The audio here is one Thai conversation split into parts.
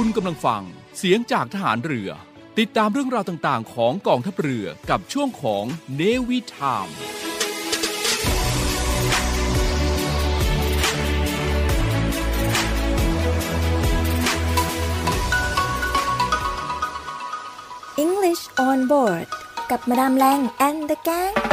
คุณกำลังฟัง เสียงจากทหารเรือ ติดตามเรื่องราวต่างๆ ของกองทัพเรือกับช่วงของเนวิทาม English on board กับมาดามแรง and the gang I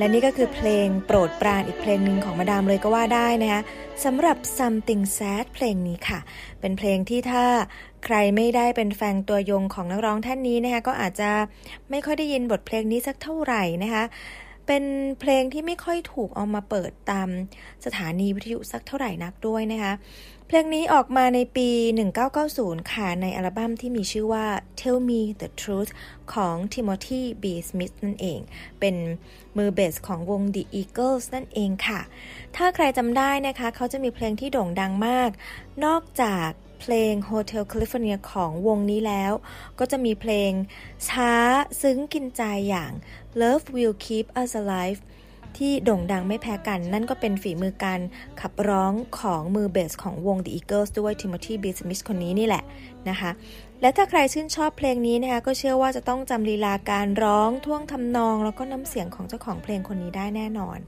และนี่ก็คือเพลงโปรดปรานอีกเพลงหนึ่งของมาดามเลยก็ว่าได้นะคะสำหรับ Something Sad เพลงนี้ค่ะ เป็นเพลงที่ถ้าใครไม่ได้เป็นแฟนตัวยงของนักร้องท่านนี้นะคะก็อาจจะไม่ค่อยได้ยินบทเพลงนี้สักเท่าไหร่นะคะเป็นเพลงที่ไม่ค่อยถูกเอามาเปิดตามสถานีวิทยุสักเท่าไหร่นักด้วยนะคะ เพลงนี้ออกมาในปี 1990 ค่ะ ในอัลบั้มที่มีชื่อว่า Tell Me the Truth ของ Timothy B. Smith นั่นเอง เป็นมือเบสของวง The Eagles นั่นเองค่ะ ถ้าใครจำได้นะคะ เขาจะมีเพลงที่โด่งดังมาก นอกจากเพลง Hotel California ของวงนี้แล้ว ก็จะมีเพลงช้าซึ้งกินใจอย่าง Love Will Keep Us Alive ที่โด่งดังไม่แพ้กัน นั่นก็เป็นฝีมือการขับร้องของมือเบสของวง The Eagles ด้วยทิโมธีบีสมิธคนนี้นี่แหละนะคะและถ้าใครชื่นชอบเพลงนี้นะคะก็เชื่อว่าจะต้องจำลีลาการร้องท่วงทำนอง แล้วก็น้ำเสียงของเจ้าของเพลงคนนี้ได้แน่นอน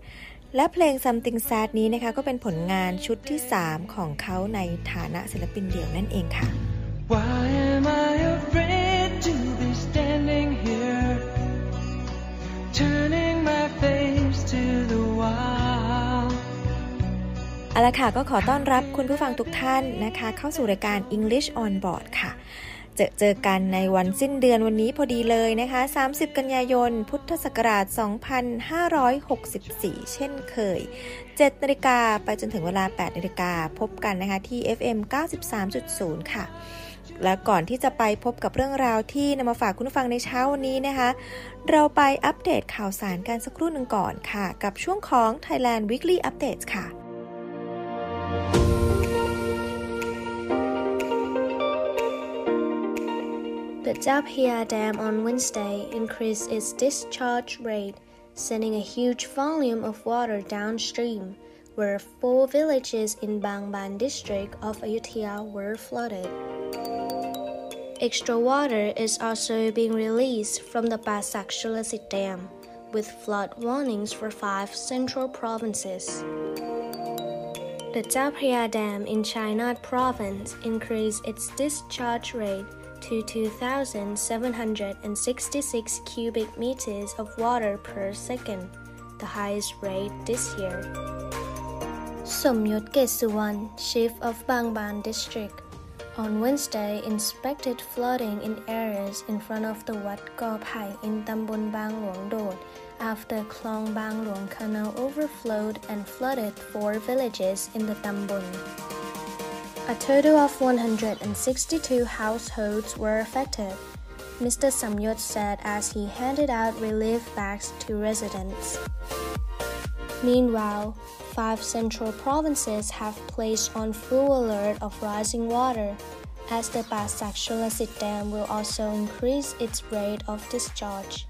และเพลง Something Sad นี้นะคะก็เป็นผลงานชุดที่ 3 ของเขาในฐานะศิลปินเดี่ยวนั่นเองค่ะ Why am I afraid to be standing here, turning my face เอาละค่ะก็ขอต้อนรับคุณผู้ฟังทุกท่านนะคะ เข้าสู่รายการ English on Board ค่ะ เจอเจอกันในวันสิ้นเดือนวันนี้พอดีเลยนะคะ 30 กันยายน พุทธศักราช 2564 เช่นเคย 7นาฬิกาไปจนถึงเวลา 8นาฬิกาพบกันนะคะที่ FM 93.0 ค่ะและก่อนที่จะไปพบกับเรื่องราวที่นำมาฝากคุณผู้ฟังในเช้าวันนี้นะคะ เราไปอัปเดตข่าวสารกันสักครู่หนึ่งก่อนค่ะ กับช่วงของ Thailand Weekly Updates ค่ะ The Japia Dam on Wednesday increased its discharge rate, sending a huge volume of water downstream, where four villages in Bangban district of Ayutthaya were flooded. Extra water is also being released from the Basak Dam, with flood warnings for five central provinces. The Japria Dam in Chainat Province increased its discharge rate to 2,766 cubic meters of water per second, the highest rate this year. Somyot Kesuwan, chief of Bangban district, on Wednesday inspected flooding in areas in front of the Wat Ko in Tambon Bang Luang Dod after Klong Bang Luang Canal overflowed and flooded four villages in the Tambon. A total of 162 households were affected, Mr. Samyot said as he handed out relief bags to residents. Meanwhile, five central provinces have placed on full alert of rising water, as the Basak Shulasit Dam will also increase its rate of discharge.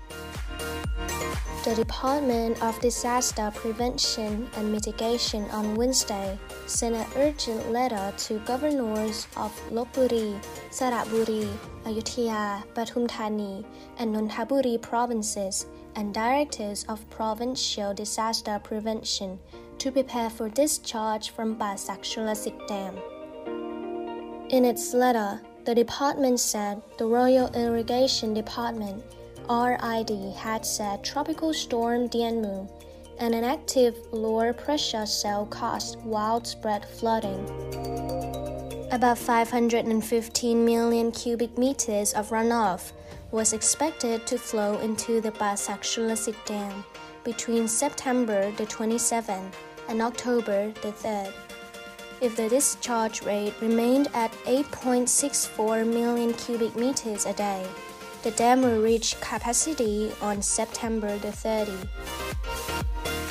The Department of Disaster Prevention and Mitigation on Wednesday sent an urgent letter to governors of Lopburi, Saraburi, Ayutthaya, Pathum Thani, and Nonthaburi provinces and directors of provincial disaster prevention to prepare for discharge from Basak Dam. In its letter, the department said the Royal Irrigation Department RID had said tropical storm Dianmu and an active lower pressure cell caused widespread flooding. About 515 million cubic meters of runoff was expected to flow into the Basak Shulasit Dam between September the 27th and October the 3rd. If the discharge rate remained at 8.64 million cubic meters a day, the dam will reach capacity on September the 30.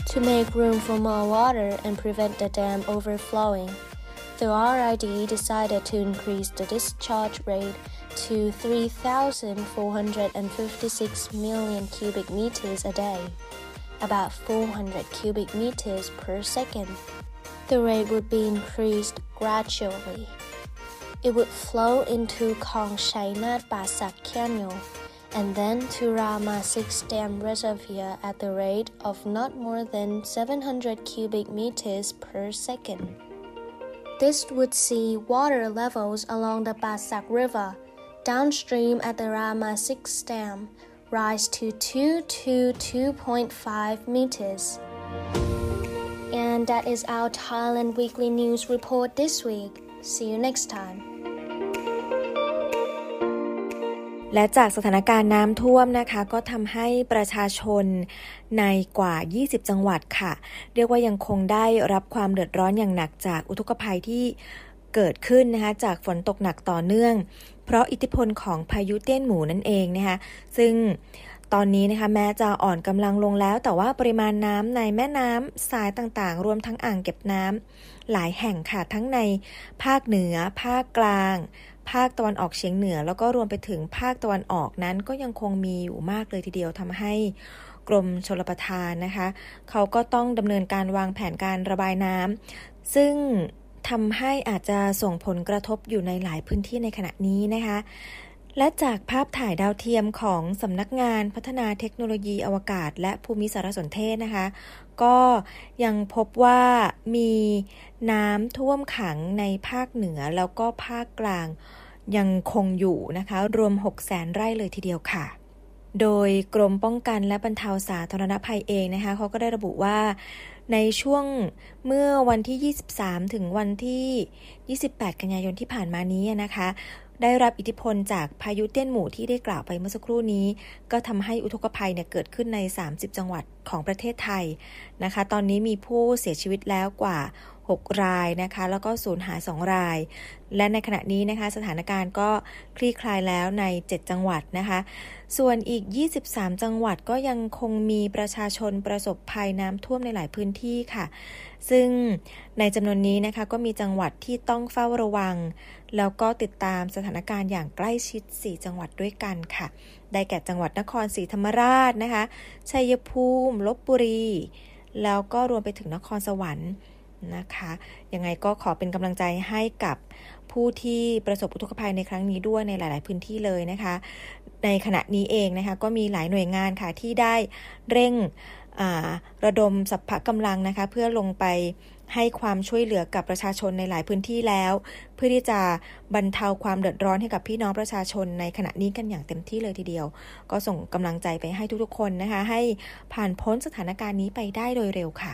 To make room for more water and prevent the dam overflowing, the RID decided to increase the discharge rate to 3,456 million cubic meters a day, about 400 cubic meters per second. The rate would be increased gradually. It would flow into Kong Chainat Basak Canyon and then to Rama 6 Dam Reservoir at the rate of not more than 700 cubic meters per second. This would see water levels along the Basak River downstream at the Rama 6 Dam rise to 2 to 2.5 meters. And that is our Thailand Weekly News report this week. See you next time. และจากสถานการณ์น้ำท่วมนะคะ ก็ทำให้ประชาชนในกว่า 20 จังหวัดค่ะ เรียกว่ายังคงได้รับความเดือดร้อนอย่างหนักจากอุทกภัยที่เกิดขึ้นนะคะจากฝนตกหนักต่อเนื่อง เพราะอิทธิพลของพายุเตี้ยนหมูนั่นเองนะคะซึ่งตอนนี้นะคะแม้จะอ่อนกำลังลงแล้ว แต่ว่าปริมาณน้ำในแม่น้ำสายต่างๆ รวมทั้งอ่างเก็บน้ำหลายแห่งค่ะทั้งในภาคเหนือ ภาคกลาง ภาคตะวันออกเฉียงเหนือ แล้วก็รวมไปถึงภาคตะวันออกนั้นก็ยังคงมีอยู่มากเลยทีเดียวทำให้กรมชลประทานนะคะ เขาก็ต้องดำเนินการวางแผนการระบายน้ำซึ่งทำให้อาจจะส่งผลกระทบอยู่ในหลายพื้นที่ในขณะนี้นะคะ และจากภาพถ่ายดาวเทียมของสำนักงานพัฒนาเทคโนโลยีอวกาศ และภูมิสารสนเทศนะคะ ก็ยังพบว่ามีน้ำท่วมขังในภาคเหนือแล้วก็ภาคกลางยังคงอยู่นะคะ รวม6 0 0แสนไร่เลยทีเดียวค่ะ โดยกรมป้องกันและบรรเทาสาธารณภัยเองนะคะเขาก็ได้ระบุว่าในช่วงเมื่อวันที่ 23 ถึงวันที่ 28 กันยายนที่ผ่านมานี้นะคะ ได้รับอิทธิพลจากพายุเตี้ยนหมู่ที่ได้กล่าวไปเมื่อสักครู่นี้ ก็ทำให้อุทกภัยเนี่ยเกิดขึ้นใน 30 จังหวัดของประเทศไทยนะคะ ตอนนี้มีผู้เสียชีวิตแล้วกว่า 6 รายนะคะ แล้วก็สูญหาย 2 ราย และในขณะนี้นะคะ สถานการณ์ก็คลี่คลายแล้วใน 7 จังหวัดนะคะ ส่วนอีก 23 จังหวัดก็ยังคงมีประชาชนประสบภัยน้ำท่วมในหลายพื้นที่ค่ะ ซึ่งในจำนวนนี้นะคะก็มีจังหวัดที่ต้องเฝ้าระวัง แล้วก็ติดตามสถานการณ์อย่างใกล้ชิด 4 จังหวัดด้วยกันค่ะ ได้แก่จังหวัดนครศรีธรรมราชนะคะ ชัยภูมิ ลบบุรี แล้วก็รวมไปถึงนครสวรรค์นะคะ ยังไงก็ขอเป็นกำลังใจให้กับผู้ที่ประสบอุทกภัยในครั้งนี้ด้วยในหลาย ๆ พื้นที่เลยนะคะ ในขณะนี้เองนะคะก็มีหลายหน่วยงานค่ะที่ได้เร่งระดมสัพพะกำลังนะคะเพื่อลงไป ให้ความช่วยเหลือกับประชาชนในหลายพื้นที่แล้ว เพื่อที่จะบรรเทาความเดือดร้อนให้กับพี่น้องประชาชนในขณะนี้กันอย่างเต็มที่เลยทีเดียว ก็ส่งกำลังใจไปให้ทุกๆคนนะคะ ให้ผ่านพ้นสถานการณ์นี้ไปได้โดยเร็วค่ะ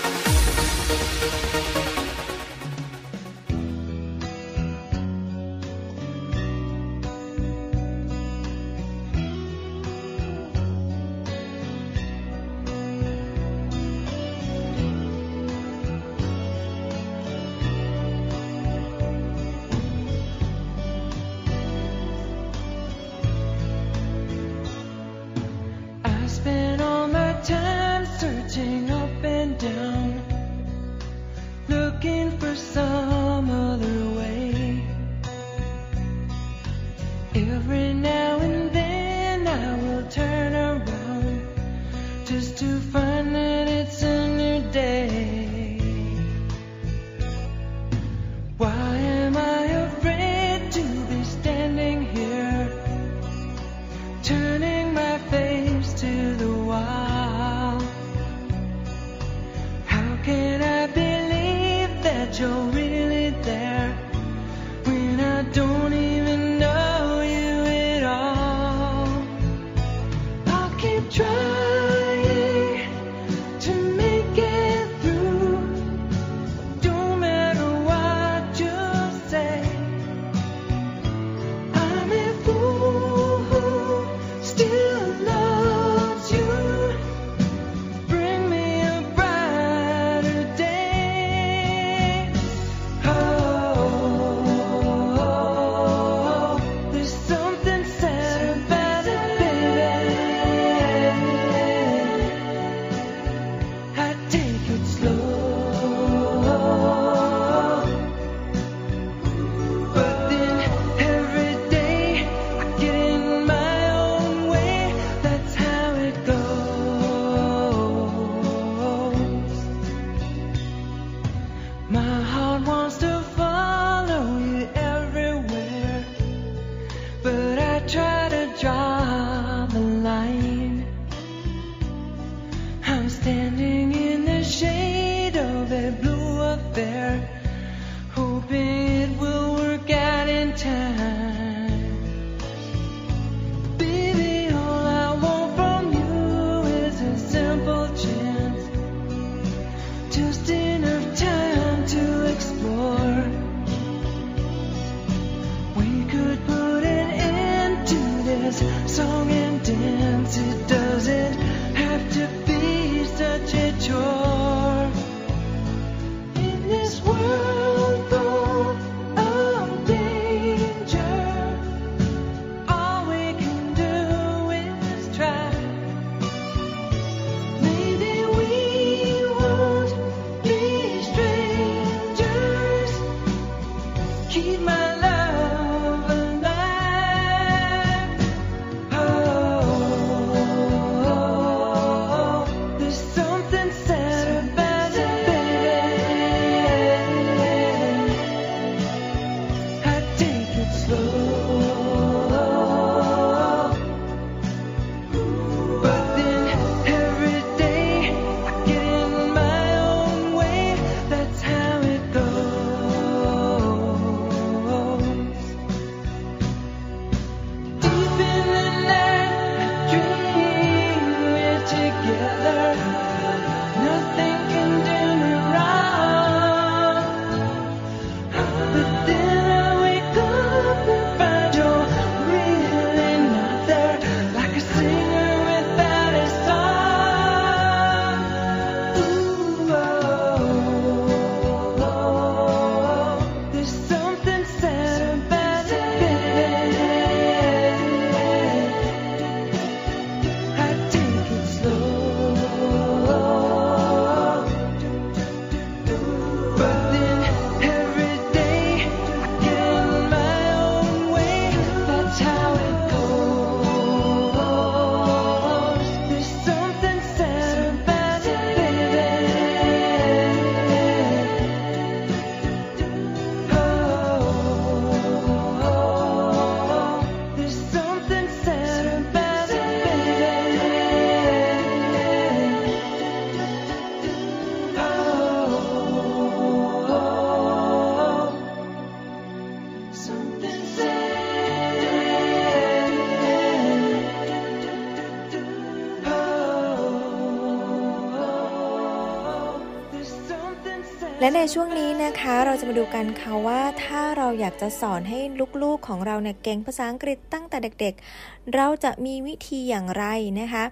และในช่วงนี้นะคะเราจะมาดูกันค่ะว่าถ้าเราอยากจะสอนให้ลูกๆของเราเนี่ยเก่งภาษาอังกฤษตั้งแต่เด็กๆ เราจะมีวิธีอย่างไรนะคะ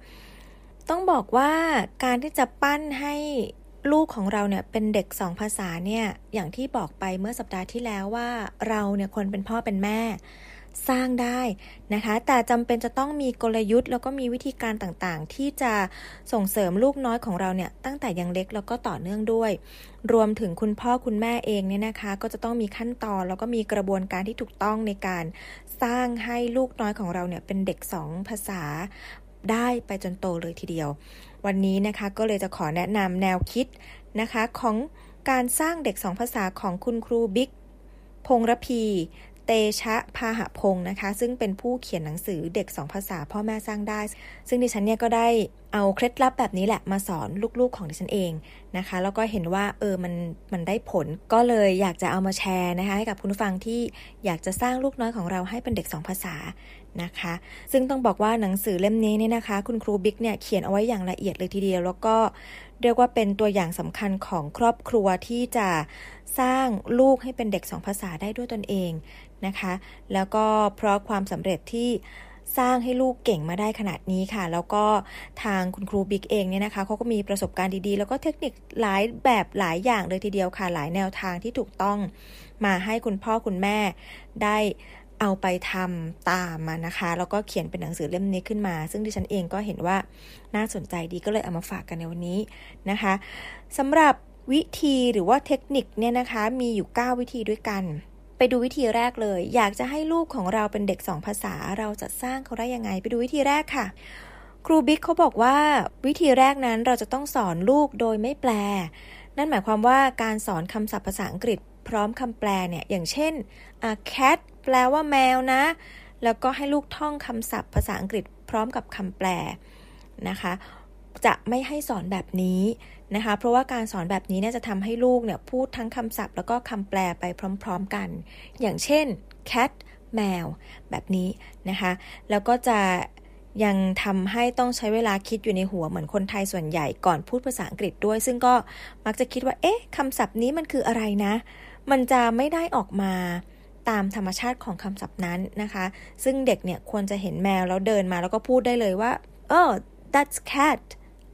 ต้องบอกว่าการที่จะปั้นให้ลูกของเราเนี่ยเป็นเด็กสองภาษาเนี่ยอย่างที่บอกไปเมื่อสัปดาห์ที่แล้วว่าเราเนี่ยคนเป็นพ่อเป็นแม่ สร้างได้นะคะ แต่จำเป็นจะต้องมีกลยุทธ์ แล้วก็มีวิธีการต่างๆ ที่จะส่งเสริมลูกน้อยของเราเนี่ยตั้งแต่ยังเล็กแล้วก็ต่อเนื่องด้วย รวมถึงคุณพ่อคุณแม่เองเนี่ยนะคะ ก็จะต้องมีขั้นตอนแล้วก็มีกระบวนการที่ถูกต้องในการสร้างให้ลูกน้อยของเราเนี่ยเป็นเด็กสองภาษาได้ไปจนโตเลยทีเดียว วันนี้นะคะก็เลยจะขอแนะนำแนวคิดนะคะของการสร้างเด็กสองภาษาของคุณครูบิ๊กพงระพี เตชะพาหะพงศ์นะคะ ซึ่งเป็นผู้เขียนหนังสือเด็กสองภาษาพ่อแม่สร้างได้ ซึ่งดิฉันเนี่ยก็ได้เอาเคล็ดลับแบบนี้แหละมาสอนลูกๆของดิฉันเองนะคะ แล้วก็เห็นว่าเออมันมันได้ผลก็เลยอยากจะเอามาแชร์นะคะ ให้กับคุณผู้ฟังที่อยากจะสร้างลูกน้อยของเราให้เป็นเด็กสองภาษานะคะ ซึ่งต้องบอกว่าหนังสือเล่มนี้เนี่ยนะคะ คุณครูบิ๊กเนี่ยเขียนเอาไว้อย่างละเอียดเลยทีเดียว แล้วก็เรียกว่าเป็นตัวอย่างสำคัญของครอบครัวที่จะสร้างลูกให้เป็นเด็กสองภาษาได้ด้วยตนเอง นะคะ แล้วก็เพราะความสำเร็จที่สร้างให้ลูกเก่งมาได้ขนาดนี้ค่ะ แล้วก็ทางคุณครูบิ๊กเองเนี่ยนะคะเขาก็มีประสบการณ์ดีๆ แล้วก็เทคนิคหลายแบบหลายอย่างเลยทีเดียวค่ะ หลายแนวทางที่ถูกต้องมาให้คุณพ่อคุณแม่ได้เอาไปทำตามมานะคะ แล้วก็เขียนเป็นหนังสือเล่มนี้ขึ้นมา ซึ่งดิฉันเองก็เห็นว่าน่าสนใจดีก็เลยเอามาฝากกันในวันนี้นะคะสำหรับวิธีหรือว่าเทคนิคเนี่ยนะคะมีอยู่ 9 วิธีด้วยกัน ไปดูวิธีแรกเลย อยากจะให้ลูกของเราเป็นเด็กสองภาษา เราจะสร้างเขาได้ยังไง ไปดูวิธีแรกค่ะ ครูบิ๊กเขาบอกว่า วิธีแรกนั้นเราจะต้องสอนลูกโดยไม่แปล นั่นหมายความว่าการสอนคำศัพท์ภาษาอังกฤษ พร้อมคำแปลเนี่ย อย่างเช่น a cat แปลว่าแมวนะ แล้วก็ให้ลูกท่องคำศัพท์ภาษาอังกฤษ พร้อมกับคำแปลนะคะ จะไม่ให้สอนแบบนี้นะคะ เพราะว่าการสอนแบบนี้เนี่ยจะทำให้ลูกเนี่ยพูดทั้งคำศัพท์แล้วก็คำแปลไปพร้อม ๆกัน อย่างเช่น cat แมว แบบนี้นะคะ แล้วก็จะยังทำให้ต้องใช้เวลาคิดอยู่ในหัวเหมือนคนไทยส่วนใหญ่ก่อนพูดภาษาอังกฤษด้วย ซึ่งก็มักจะคิดว่า เอ๊ะคำศัพท์นี้มันคืออะไรนะ มันจะไม่ได้ออกมาตามธรรมชาติของคำศัพท์นั้นนะคะ ซึ่งเด็กเนี่ยควรจะเห็นแมวแล้วเดินมาแล้วก็พูดได้เลยว่า oh that's cat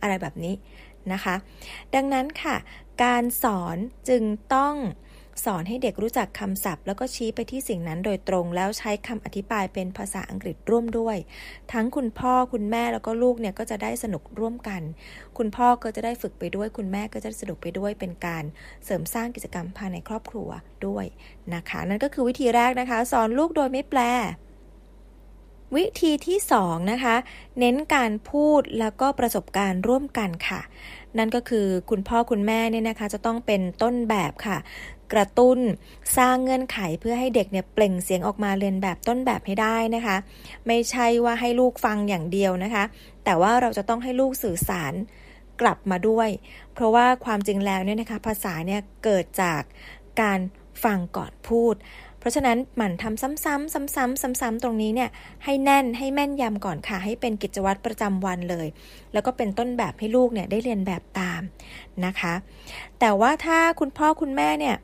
อะไรแบบนี้นะคะ ดังนั้นค่ะ การสอนจึงต้องสอนให้เด็กรู้จักคำศัพท์ แล้วก็ชี้ไปที่สิ่งนั้นโดยตรง แล้วใช้คำอธิบายเป็นภาษาอังกฤษร่วมด้วย ทั้งคุณพ่อคุณแม่แล้วก็ลูกเนี่ยก็จะได้สนุกร่วมกัน คุณพ่อก็จะได้ฝึกไปด้วย คุณแม่ก็จะสนุกไปด้วย เป็นการเสริมสร้างกิจกรรมภายในครอบครัวด้วยนะคะ นั่นก็คือวิธีแรกนะคะ สอนลูกโดยไม่แปล วิธีที่2นะคะ เน้นการพูดแล้วก็ประสบการณ์ร่วมกันค่ะ นั่นก็คือคุณพ่อคุณแม่เนี่ยนะคะ จะต้องเป็นต้นแบบค่ะ กระตุ้นสร้างเงื่อนไขเพื่อให้เด็กเนี่ยเปล่งเสียงออกมาเรียนแบบต้นแบบให้ได้นะคะ ไม่ใช่ว่าให้ลูกฟังอย่างเดียวนะคะ แต่ว่าเราจะต้องให้ลูกสื่อสารกลับมาด้วย เพราะว่าความจริงแล้วเนี่ยนะคะ ภาษาเนี่ยเกิดจากการฟังก่อนพูด ราะฉะนั้นหมั่นทำซ้ำๆซ้ำๆซ้ำๆตรงนี้เนี่ยให้แน่นให้แม่นยำก่อนค่ะ ให้เป็นกิจวัตรประจำวันเลย แล้วก็เป็นต้นแบบให้ลูกเนี่ยได้เรียนแบบตามนะคะ แต่ว่าถ้าคุณพ่อคุณแม่เนี่ย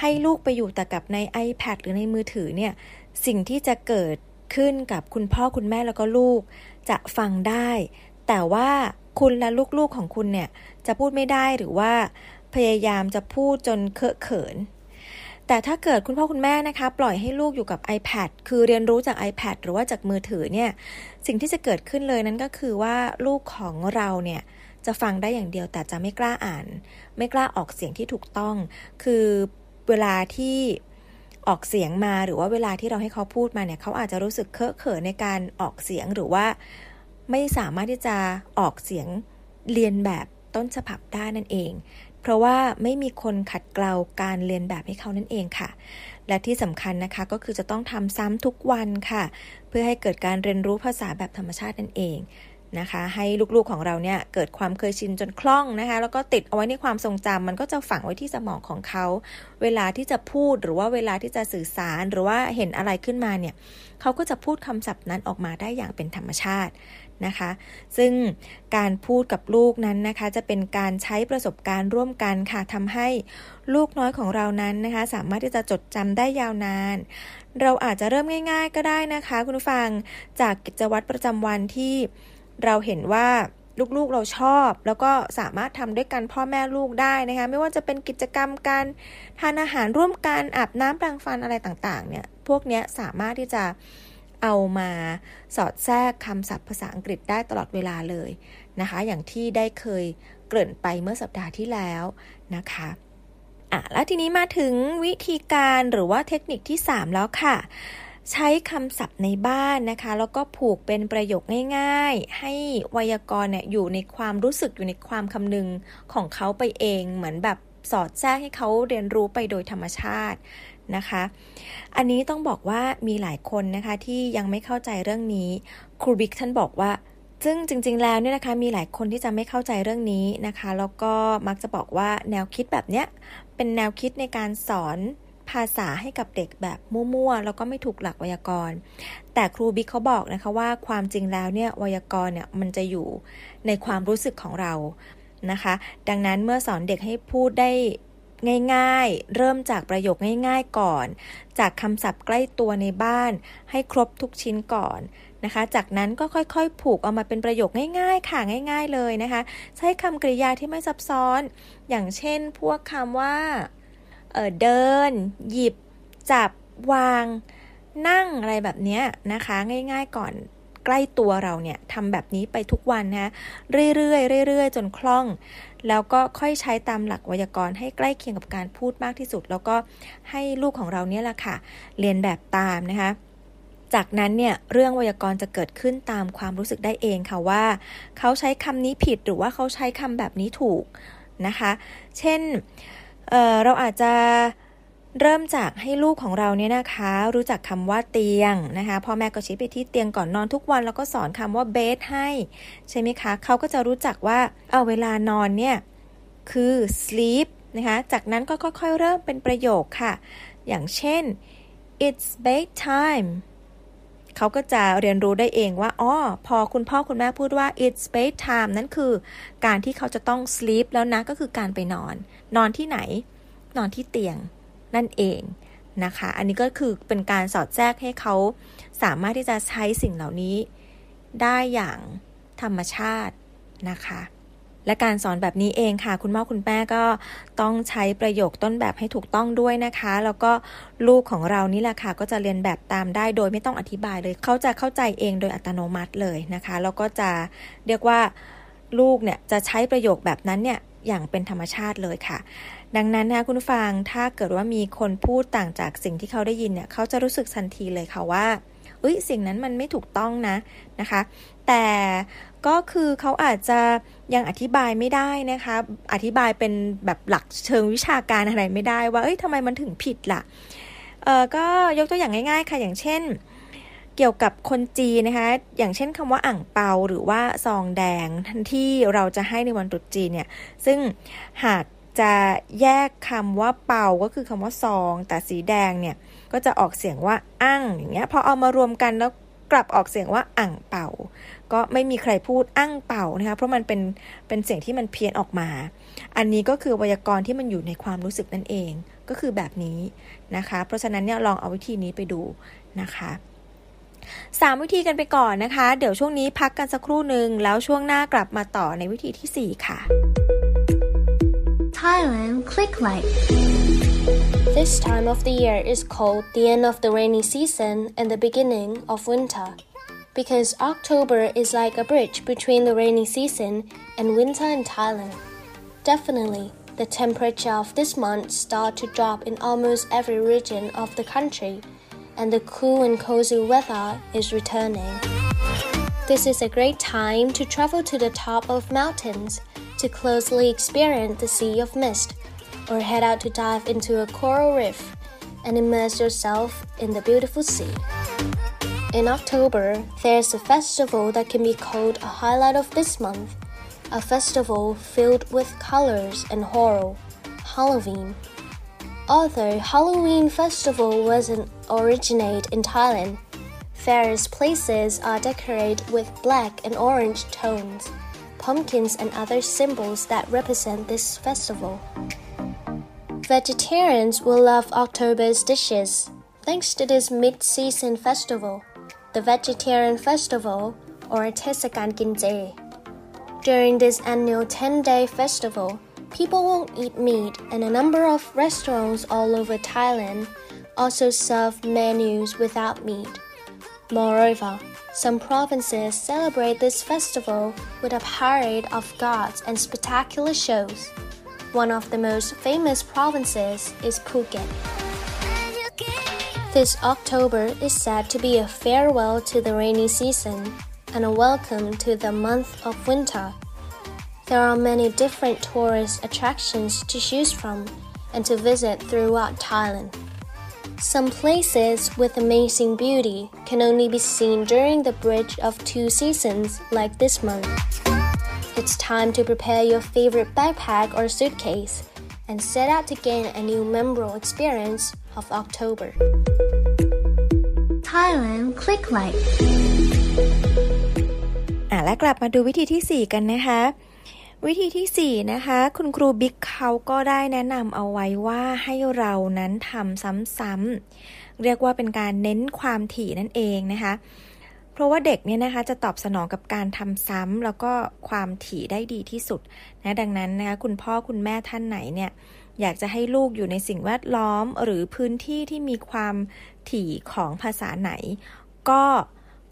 ให้ลูกไปอยู่แต่กับใน iPad หรือในมือถือเนี่ยสิ่งที่จะเกิดขึ้นกับคุณพ่อคุณแม่แล้วก็ลูกจะฟังได้ แต่ว่าคุณและลูกๆของคุณเนี่ยจะพูดไม่ได้หรือว่าพยายามจะพูดจนเคอะเขิน แต่ถ้าเกิดคุณพ่อคุณแม่นะคะ ปล่อยให้ลูกอยู่กับ iPad คือเรียนรู้จาก iPad หรือว่าจากมือถือเนี่ย สิ่งที่จะเกิดขึ้นเลยนั้นก็คือว่าลูกของเราเนี่ยจะฟังได้อย่างเดียวแต่จะไม่กล้าอ่าน ไม่กล้าออกเสียงที่ถูกต้อง คือเวลาที่ออกเสียงมาหรือว่าเวลาที่เราให้เขาพูดมาเนี่ยเขาอาจจะรู้สึกเคอะเขินในการออกเสียงหรือว่าไม่สามารถที่จะออกเสียงเรียนแบบต้นฉบับได้นั่นเอง ราะว่าไม่มีคนขัดเกลาการเรียนแบบให้เขานั่นเองค่ะ และที่สำคัญนะคะก็คือจะต้องทำซ้ำทุกวันค่ะ เพื่อให้เกิดการเรียนรู้ภาษาแบบธรรมชาตินั่นเองนะคะ ให้ลูกๆของเราเนี่ยเกิดความเคยชินจนคล่องนะคะ แล้วก็ติดเอาไว้ในความทรงจำมันก็จะฝังไว้ที่สมองของเขา เวลาที่จะพูดหรือว่าเวลาที่จะสื่อสารหรือว่าเห็นอะไรขึ้นมาเนี่ยเขาก็จะพูดคำศัพท์นั้นออกมาได้อย่างเป็นธรรมชาติ นะคะ ซึ่งการพูดกับลูกนั้นนะคะ จะเป็นการใช้ประสบการณ์ร่วมกันค่ะทำให้ลูกน้อยของเรานั้นนะคะ สามารถที่จะจดจำได้ยาวนาน เราอาจจะเริ่มง่าย ๆ ก็ได้นะคะ คุณผู้ฟังจากกิจวัตรประจำวันที่เราเห็นว่าลูกๆเราชอบ แล้วก็สามารถทำด้วยกันพ่อแม่ลูกได้นะคะ ไม่ว่าจะเป็นกิจกรรมการทานอาหารร่วมกันอาบน้ำแปรงฟันอะไรต่างๆ เนี่ย พวกนี้สามารถที่จะ เอามาสอดแทรกคำศัพท์ภาษาอังกฤษได้ตลอดเวลาเลยนะคะ อย่างที่ได้เคยเกริ่นไปเมื่อสัปดาห์ที่แล้วนะคะอะแล้วทีนี้มาถึงวิธีการหรือว่าเทคนิคที่ 3 แล้วค่ะ ใช้คำศัพท์ในบ้านนะคะ แล้วก็ผูกเป็นประโยคง่ายๆ ให้ไวยากรณ์เนี่ยอยู่ในความรู้สึกอยู่ในความคำนึงของเขาไปเองเหมือนแบบ สอดแทรกให้เขาเรียนรู้ไปโดยธรรมชาตินะคะ อันนี้ต้องบอกว่ามีหลายคนนะคะที่ยังไม่เข้าใจเรื่องนี้ครูบิ๊กท่านบอกว่า ซึ่งจริง ๆ แล้วเนี่ยนะคะมีหลายคนที่จะไม่เข้าใจเรื่องนี้นะคะ แล้วก็มักจะบอกว่าแนวคิดแบบเนี้ยเป็นแนวคิดในการสอนภาษาให้กับเด็กแบบมั่วๆ แล้วก็ไม่ถูกหลักไวยากรณ์ แต่ครูบิ๊กเขาบอกนะคะว่าความจริงแล้วเนี่ยไวยากรณ์เนี่ยมันจะอยู่ในความรู้สึกของเรา นะคะ ดังนั้นเมื่อสอนเด็กให้พูดได้ง่ายๆ เริ่มจากประโยคง่ายๆก่อน จากคำศัพท์ใกล้ตัวในบ้าน ให้ครบทุกชิ้นก่อนนะคะ จากนั้นก็ค่อยๆ ผูกออกมาเป็นประโยคง่ายๆ ค่ะง่าย ๆเลยนะคะ ใช้คำกริยาที่ไม่ซับซ้อน อย่างเช่น พวกคำว่าเเดิน หยิบ จับ วาง นั่งอะไรแบบนี้นะคะ ง่ายๆก่อน ใกล้ตัวเราเนี่ยทำแบบนี้ไปทุกวันนะเรื่อยๆเรื่อยๆ จนคล่อง แล้วก็ค่อยใช้ตามหลักไวยากรณ์ให้ใกล้เคียงกับการพูดมากที่สุด แล้วก็ให้ลูกของเราเนี่ยแหละค่ะ เรียนแบบตามนะคะจากนั้นเนี่ยเรื่องไวยากรณ์จะเกิดขึ้นตามความรู้สึกได้เองค่ะว่า เขาใช้คำนี้ผิดหรือว่าเขาใช้คำแบบนี้ถูกนะคะ เช่นเเราอาจจะ เริ่มจากให้ลูกของเราเนี่ยนะคะ รู้จักคำว่าเตียงนะคะพ่อแม่ก็ชี้ไปที่เตียงก่อนนอนทุกวันแล้วก็สอนคำว่าเบสให้ ใช่ไหมคะเขาก็จะรู้จักว่าเอาเวลานอนเนี่ยคือ sleep นะคะจากนั้นก็ค่อยๆเริ่มเป็นประโยคค่ะ อย่างเช่น it's bedtime เขาก็จะเรียนรู้ได้เองว่าอ๋อพอคุณพ่อคุณแม่พูดว่า it's bedtime นั่นคือการที่เขาจะต้อง sleep แล้วนะก็คือการไปนอน นอนที่ไหน นอนที่เตียง นั่นเองนะคะ อันนี้ก็คือเป็นการสอดแทรกให้เขาสามารถที่จะใช้สิ่งเหล่านี้ได้อย่างธรรมชาตินะคะ และการสอนแบบนี้เองค่ะ คุณพ่อคุณแม่ก็ต้องใช้ประโยคต้นแบบให้ถูกต้องด้วยนะคะ แล้วก็ลูกของเรานี่แหละค่ะ ก็จะเรียนแบบตามได้โดยไม่ต้องอธิบายเลย เขาจะเข้าใจเองโดยอัตโนมัติเลยนะคะ แล้วก็จะเรียกว่าลูกเนี่ยจะใช้ประโยคแบบนั้นเนี่ยอย่างเป็นธรรมชาติเลยค่ะ ดังนั้นนะคุณฟังถ้าเกิดว่ามีคนพูดต่างจากสิ่งที่เขาได้ยินเนี่ยเขาจะรู้สึกทันทีเลยค่ะว่าเอ้ยสิ่งนั้นมันไม่ถูกต้องนะนะคะ แต่ก็คือเขาอาจจะยังอธิบายไม่ได้นะคะ อธิบายเป็นแบบหลักเชิงวิชาการอะไรไม่ได้ว่าเอ้ยทำไมมันถึงผิดละ่ะเออก็ยกตัวอย่างง่าย ๆ ค่ะอย่างเช่น เกี่ยวกับคนจีนนะคะ อย่างเช่นคำว่าอ่างเปาหรือว่าซองแดงที่เราจะให้ในวันตรุษจีนเนี่ย ซึ่งหากจจะแยกคำว่าเป่าก็คือคำว่าซอง แต่สีแดงเนี่ยก็จะออกเสียงว่าอั้งอย่างเงี้ยพอเอามารวมกันแล้วกลับออกเสียงว่าอ่างเป่า ก็ไม่มีใครพูดอั้งเป่านะคะเพราะมันเป็นเป็นเสียงที่มันเพี้ยนออกมา อันนี้ก็คือไวยากรณ์ที่มันอยู่ในความรู้สึกนั่นเอง ก็คือแบบนี้นะคะ เพราะฉะนั้นเนี่ยลองเอาวิธีนี้ไปดูนะคะ สามวิธีกันไปก่อนนะคะ เดี๋ยวช่วงนี้พักกันสักครู่หนึ่งแล้วช่วงหน้ากลับมาต่อในวิธีที่ 4 ค่ะ Thailand Click Like This time of the year is called the end of the rainy season and the beginning of winter. Because October is like a bridge between the rainy season and winter in Thailand. Definitely, the temperature of this month start to drop in almost every region of the country, and the cool and cozy weather is returning. This is a great time to travel to the top of mountains to closely experience the Sea of Mist, or head out to dive into a coral reef and immerse yourself in the beautiful sea. In October, there's a festival that can be called a highlight of this month, a festival filled with colors and horror, Halloween. Although Halloween festival wasn't originate in Thailand, various places are decorated with black and orange tones, pumpkins and other symbols that represent this festival. Vegetarians will love October's dishes. Thanks to this mid-season festival, the Vegetarian Festival or Tesakan Ginje. During this annual 10-day festival, people won't eat meat and a number of restaurants all over Thailand also serve menus without meat. Moreover, some provinces celebrate this festival with a parade of gods and spectacular shows. One of the most famous provinces is Phuket. This October is said to be a farewell to the rainy season and a welcome to the month of winter. There are many different tourist attractions to choose from and to visit throughout Thailand. Some places with amazing beauty can only be seen during the bridge of two seasons like this month. It's time to prepare your favorite backpack or suitcase and set out to gain a new memorable experience of October. Thailand Click Like อ่ะและกลับมาดูวิธีที่ 4 กันนะคะ วิธีที่ 4 นะคะ คุณครูบิ๊กเขาก็ได้แนะนำเอาไว้ว่าให้เรานั้นทำซ้ำๆ เรียกว่าเป็นการเน้นความถี่นั่นเองนะคะ เพราะว่าเด็กเนี่ยนะคะจะตอบสนองกับการทำซ้ำแล้วก็ความถี่ได้ดีที่สุดนะดังนั้นนะคะคุณพ่อคุณแม่ท่านไหนเนี่ยอยากจะให้ลูกอยู่ในสิ่งแวดล้อมหรือพื้นที่ที่มีความถี่ของภาษาไหน ก็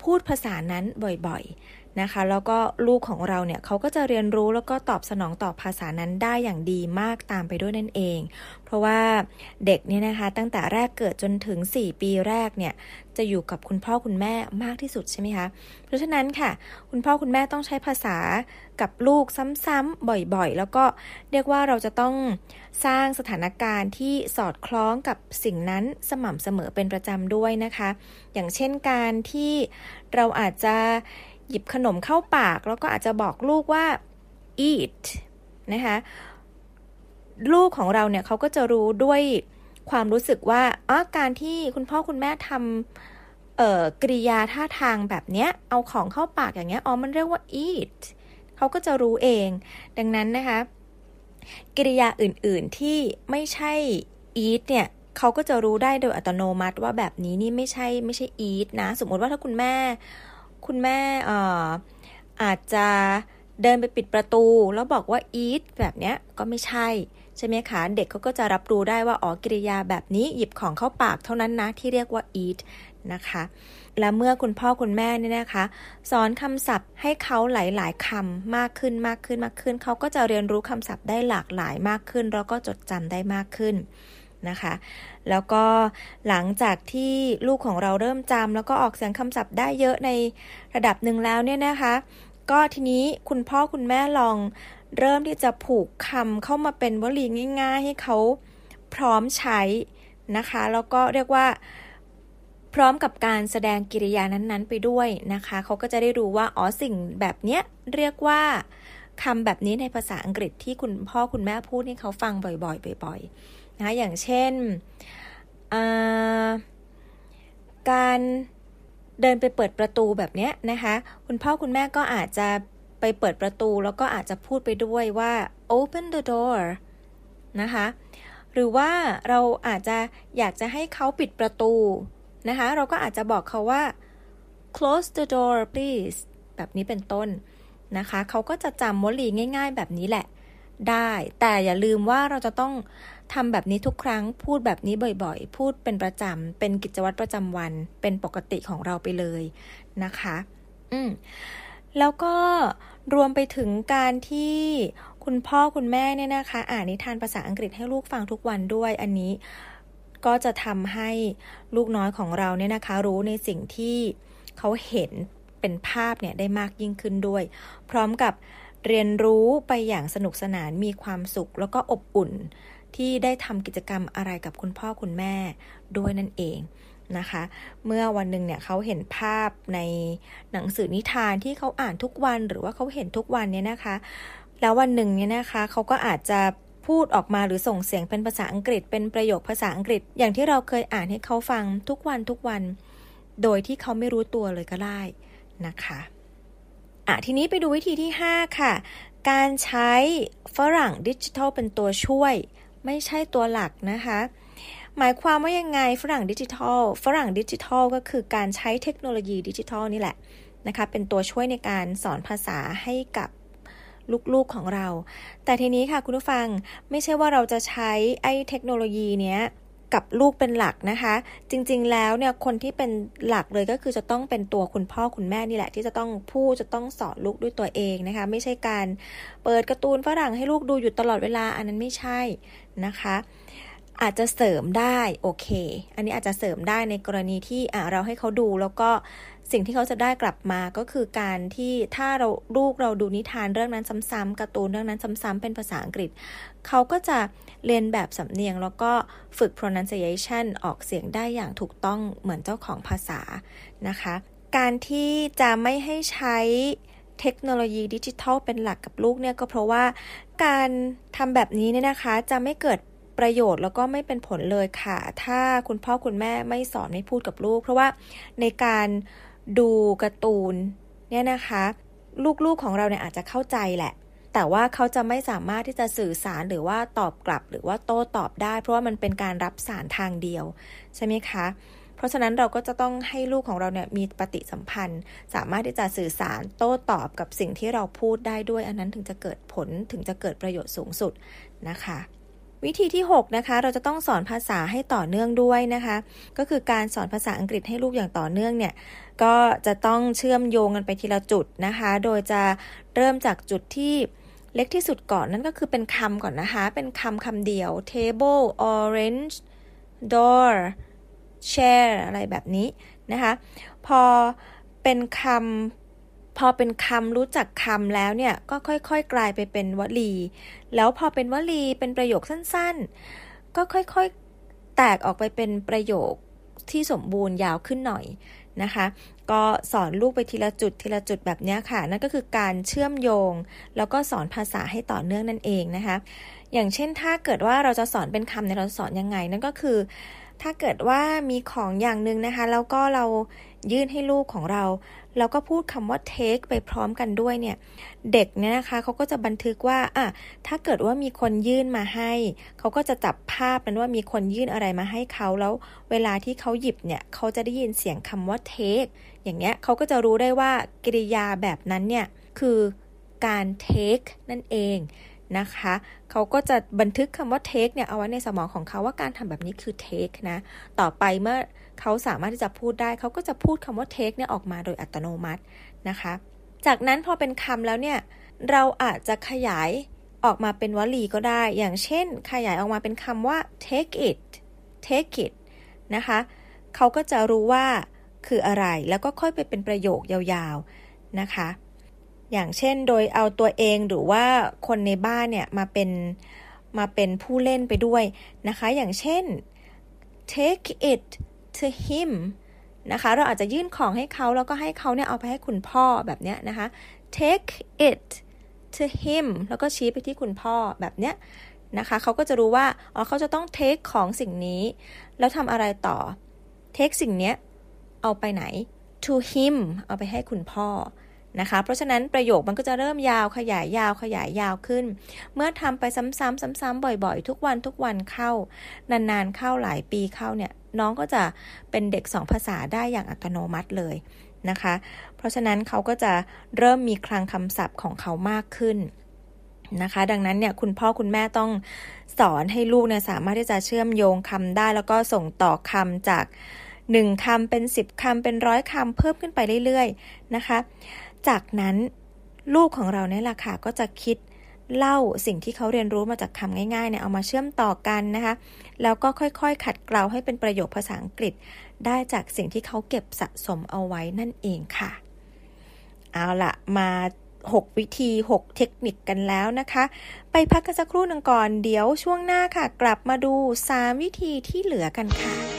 พูดภาษานั้นบ่อยๆ นะคะ แล้วก็ลูกของเราเนี่ยเขาก็จะเรียนรู้แล้วก็ตอบสนองต่อภาษานั้นได้อย่างดีมากตามไปด้วยนั่นเอง เพราะว่าเด็กเนี่ยนะคะ ตั้งแต่แรกเกิดจนถึง 4 ปีแรกเนี่ยจะอยู่กับคุณพ่อคุณแม่มากที่สุดใช่ไหมคะ เพราะฉะนั้นค่ะ คุณพ่อคุณแม่ต้องใช้ภาษากับลูกซ้ำๆบ่อยๆ แล้วก็เรียกว่าเราจะต้องสร้างสถานการณ์ที่สอดคล้องกับสิ่งนั้นสม่ำเสมอเป็นประจำด้วยนะคะ อย่างเช่นการที่เราอาจจะ หยิบขนมเข้าปาก แล้วก็อาจจะบอกลูกว่า eat นะคะลูกของเราเนี่ยเขาก็จะรู้ด้วยความรู้สึกว่าอ๋อการที่คุณพ่อคุณแม่ทำกริยาท่าทางแบบเนี้ย เอาของเข้าปากอย่างเงี้ยอ๋อมันเรียกว่า eat เขาก็จะรู้เอง ดังนั้นนะคะกริยาอื่นๆที่ไม่ใช่ eat เนี่ยเขาก็จะรู้ได้โดยอัตโนมัติว่าแบบนี้นี่ไม่ใช่ไม่ใช่ eat นะ สมมติว่าถ้าคุณแม่ คุณแม่ออาจจะเดินไปปิดประตู แล้วบอกว่า eat แบบเนี้ยก็ไม่ใช่ ใช่ไหมคะ เด็กเขาก็จะรับรู้ได้ว่าอ๋อกิริยาแบบนี้หยิบของเข้าปากเท่านั้นนะ ที่เรียกว่า eat นะคะ และเมื่อคุณพ่อคุณแม่เนี่ยนะคะ สอนคำศัพท์ให้เขาหลาย ๆคำมากขึ้นมากขึ้นมากขึ้น เขาก็จะเรียนรู้คำศัพท์ได้หลากหลายมากขึ้น แล้วก็จดจำได้มากขึ้นนะคะ แล้วก็หลังจากที่ลูกของเราเริ่มจำแล้วก็ออกเสียงคำศัพท์ได้เยอะในระดับหนึ่งแล้วเนี่ยนะคะ ก็ทีนี้คุณพ่อคุณแม่ลองเริ่มที่จะผูกคำเข้ามาเป็นวลีง่าย ๆ ให้เขาพร้อมใช้นะคะ แล้วก็เรียกว่าพร้อมกับการแสดงกิริยานั้นๆ ไปด้วยนะคะ เขาก็จะได้รู้ว่าอ๋อสิ่งแบบเนี้ยเรียกว่าคำแบบนี้ในภาษาอังกฤษที่คุณพ่อคุณแม่พูดให้เขาฟังบ่อยๆบ่อยๆ นะอย่างเช่น การเดินไปเปิดประตูแบบนี้นะคะ คุณพ่อคุณแม่ก็อาจจะไปเปิดประตู แล้วก็อาจจะพูดไปด้วยว่า open the door นะคะ หรือว่าเราอาจจะอยากจะให้เขาปิดประตูนะคะ เราก็อาจจะบอกเขาว่า close the door please แบบนี้เป็นต้นนะคะ เขาก็จะจำวลีง่าย ๆ แบบนี้แหละได้ แต่อย่าลืมว่าเราจะต้อง ทำแบบนี้ทุกครั้ง พูดแบบนี้บ่อยๆ พูดเป็นประจำ เป็นกิจวัตรประจำวัน เป็นปกติของเราไปเลยนะคะ อืม แล้วก็รวมไปถึงการที่คุณพ่อคุณแม่เนี่ยนะคะ อ่านนิทานภาษาอังกฤษให้ลูกฟังทุกวันด้วยอันนี้ก็จะทำให้ลูกน้อยของเราเนี่ยนะคะ รู้ในสิ่งที่เขาเห็นเป็นภาพเนี่ยได้มากยิ่งขึ้นด้วย พร้อมกับเรียนรู้ไปอย่างสนุกสนานมีความสุขแล้วก็อบอุ่น ที่ได้ทำกิจกรรมอะไรกับคุณพ่อคุณแม่ด้วยนั่นเองนะคะ เมื่อวันหนึ่งเนี่ยเขาเห็นภาพในหนังสือนิทานที่เขาอ่านทุกวันหรือว่าเขาเห็นทุกวันเนี่ยนะคะ แล้ววันหนึ่งเนี่ยนะคะเขาก็อาจจะพูดออกมาหรือส่งเสียงเป็นภาษาอังกฤษ เป็นประโยคภาษาอังกฤษ อย่างที่เราเคยอ่านให้เขาฟังทุกวันทุกวัน โดยที่เขาไม่รู้ตัวเลยก็ได้นะคะอะทีนี้ไปดูวิธีที่ 5 ค่ะ การใช้ฝรั่งดิจิทัลเป็นตัวช่วย ไม่ใช่ตัวหลักนะคะ หมายความว่ายังไงฝรั่งดิจิทัล ฝรั่งดิจิทัลก็คือการใช้เทคโนโลยีดิจิทัลนี่แหละนะคะ เป็นตัวช่วยในการสอนภาษาให้กับลูกๆของเรา แต่ทีนี้ค่ะคุณผู้ฟังไม่ใช่ว่าเราจะใช้ไอ้เทคโนโลยีเนี้ย กับลูกเป็นหลักนะคะ จริงๆแล้วเนี่ยคนที่เป็นหลักเลยก็คือจะต้องเป็นตัวคุณพ่อคุณแม่นี่แหละ ที่จะต้องพูดจะต้องสอนลูกด้วยตัวเองนะคะ ไม่ใช่การเปิดการ์ตูนฝรั่งให้ลูกดูอยู่ตลอดเวลาอันนั้นไม่ใช่นะคะ อาจจะเสริมได้โอเค อันนี้อาจจะเสริมได้ในกรณีที่เราให้เขาดูแล้วก็ สิ่งที่เขาจะได้กลับมาก็คือการที่ถ้าเราลูกเราดูนิทานเรื่องนั้นซ้ำๆการ์ตูนเรื่องนั้นซ้ำๆเป็นภาษาอังกฤษ เขาก็จะเรียนแบบสำเนียงแล้วก็ฝึก pronunciation ออกเสียงได้อย่างถูกต้องเหมือนเจ้าของภาษานะคะ การที่จะไม่ให้ใช้เทคโนโลยีดิจิทัลเป็นหลักกับลูกเนี่ยก็เพราะว่าการทำแบบนี้เนี่ยนะคะจะไม่เกิดประโยชน์แล้วก็ไม่เป็นผลเลยค่ะ ถ้าคุณพ่อคุณแม่ไม่สอนไม่พูดกับลูก เพราะว่าในการ ดูการ์ตูนเนี่ยนะคะ ลูกๆของเราเนี่ยอาจจะเข้าใจแหละ แต่ว่าเขาจะไม่สามารถที่จะสื่อสารหรือว่าตอบกลับ หรือว่าโต้ตอบได้ เพราะว่ามันเป็นการรับสารทางเดียวใช่ไหมคะเพราะฉะนั้นเราก็จะต้องให้ลูกของเราเนี่ยมีปฏิสัมพันธ์ สามารถที่จะสื่อสารโต้ตอบกับสิ่งที่เราพูดได้ด้วย อันนั้นถึงจะเกิดผลถึงจะเกิดประโยชน์สูงสุดนะคะ วิธีที่ 6 นะคะ เราจะต้องสอนภาษาให้ต่อเนื่องด้วยนะคะ ก็คือการสอนภาษาอังกฤษให้ลูกอย่างต่อเนื่องเนี่ย ก็จะต้องเชื่อมโยงกันไปทีละจุดนะคะ โดยจะเริ่มจากจุดที่เล็กที่สุดก่อนนั่นก็คือเป็นคำก่อนนะคะ เป็นคำคำเดียว table orange door chair อะไรแบบนี้นะคะ พอเป็นคำพอเป็นคำรู้จักคำแล้วเนี่ย ก็ค่อยๆ กลายไปเป็นวลี แล้วพอเป็นวลีเป็นประโยคสั้นๆ ก็ค่อยๆ แตกออกไปเป็นประโยคที่สมบูรณ์ยาวขึ้นหน่อย นะคะ ก็สอนลูกไปทีละจุดทีละจุดแบบนี้ค่ะ นั่นก็คือการเชื่อมโยง แล้วก็สอนภาษาให้ต่อเนื่องนั่นเองนะคะ อย่างเช่นถ้าเกิดว่าเราจะสอนเป็นคำเนี่ยเราสอนยังไง นั่นก็คือ ถ้าเกิดว่ามีของอย่างหนึ่งนะคะ แล้วก็เรายื่นให้ลูกของเรา แล้วก็พูดคำว่า take ไปพร้อมกันด้วยเนี่ย เด็กเนี่ยนะคะเขาก็จะบันทึกว่าอะถ้าเกิดว่ามีคนยื่นมาให้ เขาก็จะจับภาพนั้นว่ามีคนยื่นอะไรมาให้เขาแล้ว เวลาที่เขาหยิบเนี่ยเขาจะได้ยินเสียงคำว่า take อย่างเงี้ยเขาก็จะรู้ได้ว่ากิริยาแบบนั้นเนี่ยคือการ take นั่นเอง นะคะเขาก็จะบันทึกคำว่า take เนี่ยเอาไว้ในสมองของเขาว่าการทำแบบนี้คือ take นะ ต่อไปเมื่อเขาสามารถที่จะพูดได้ เขาก็จะพูดคำว่า take เนี่ยออกมาโดยอัตโนมัตินะคะ จากนั้นพอเป็นคำแล้วเนี่ย เราอาจจะขยายออกมาเป็นวลีก็ได้ อย่างเช่น ขยายออกมาเป็นคำว่า take it take it นะคะเขาก็จะรู้ว่าคืออะไรแล้วก็ค่อยไปเป็นประโยคยาวๆนะคะ อย่างเช่นโดยเอาตัวเองหรือว่าคนในบ้านเนี่ยมาเป็นมาเป็นผู้เล่นไปด้วยนะคะ อย่างเช่น take it to him นะคะ เราอาจจะยื่นของให้เขาแล้วก็ให้เขาเนี่ยเอาไปให้คุณพ่อแบบเนี้ยนะคะ take it to him แล้วก็ชี้ไปที่คุณพ่อแบบเนี้ยนะคะเขาก็จะรู้ว่า อ๋อเขาจะต้อง take ของสิ่งนี้ แล้วทำอะไรต่อ take สิ่งเนี้ยเอาไปไหน to him เอาไปให้คุณพ่อ นะคะ เพราะฉะนั้นประโยคมันก็จะเริ่มยาวขยายยาวขยายยาวขึ้น เมื่อทำไปซ้ำๆซ้ำๆบ่อยๆ ทุกวันทุกวันเข้า นานๆเข้าหลายปีเข้าเนี่ยน้องก็จะเป็นเด็กสองภาษาได้อย่างอัตโนมัติเลยนะคะ เพราะฉะนั้นเขาก็จะเริ่มมีคลังคำศัพท์ของเขามากขึ้นนะคะ ดังนั้นเนี่ยคุณพ่อคุณแม่ต้องสอนให้ลูกเนี่ยสามารถที่จะเชื่อมโยงคำได้ แล้วก็ส่งต่อคำจากหนึ่งคำเป็นสิบคำเป็นร้อยคำเพิ่มขึ้นไปเรื่อยๆนะคะ จากนั้นลูกของเราเนี่ยแหละค่ะก็จะคิดเล่าสิ่งที่เขาเรียนรู้มาจากคำง่ายๆเนี่ยเอามาเชื่อมต่อกันนะคะ แล้วก็ค่อยๆ ขัดเกลาให้เป็นประโยคภาษาอังกฤษ ได้จากสิ่งที่เขาเก็บสะสมเอาไว้นั่นเองค่ะ เอาละมา 6 วิธี 6 เทคนิคกันแล้วนะคะ ไปพักกันสักครู่หนึ่งก่อนเดี๋ยวช่วงหน้าค่ะ กลับมาดู 3 วิธีที่เหลือกันค่ะ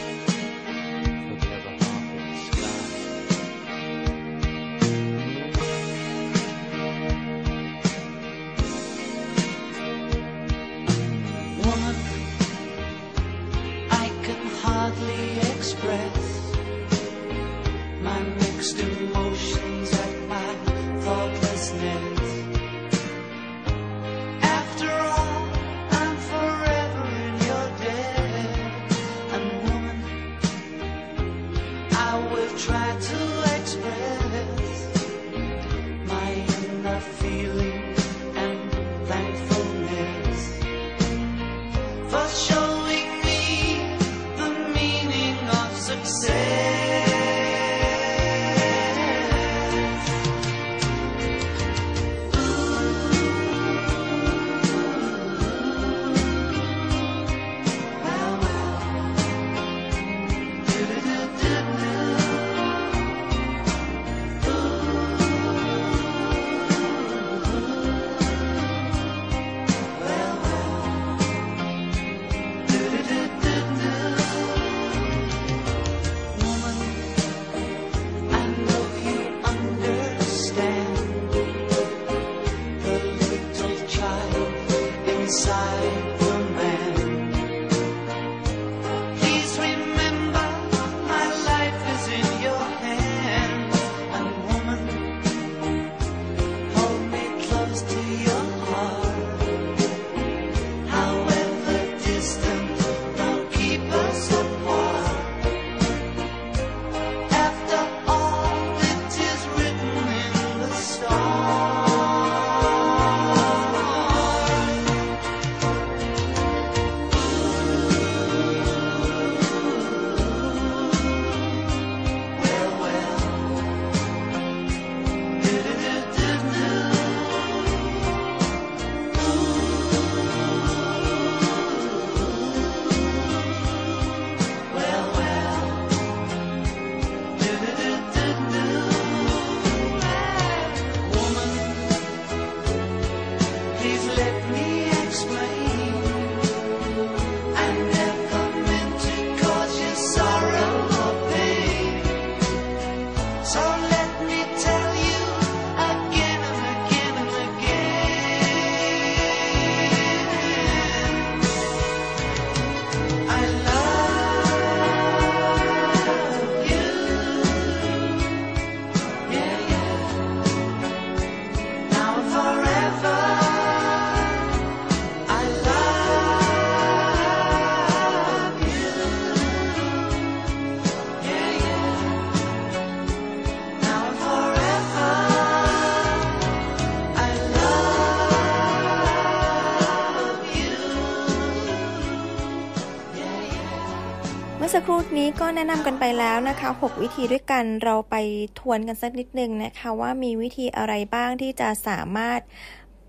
ครู่นี้ก็แนะนำกันไปแล้วนะคะ 6 วิธีด้วยกันเราไปทวนกันสักนิดนึงนะคะ ว่ามีวิธีอะไรบ้างที่จะสามารถ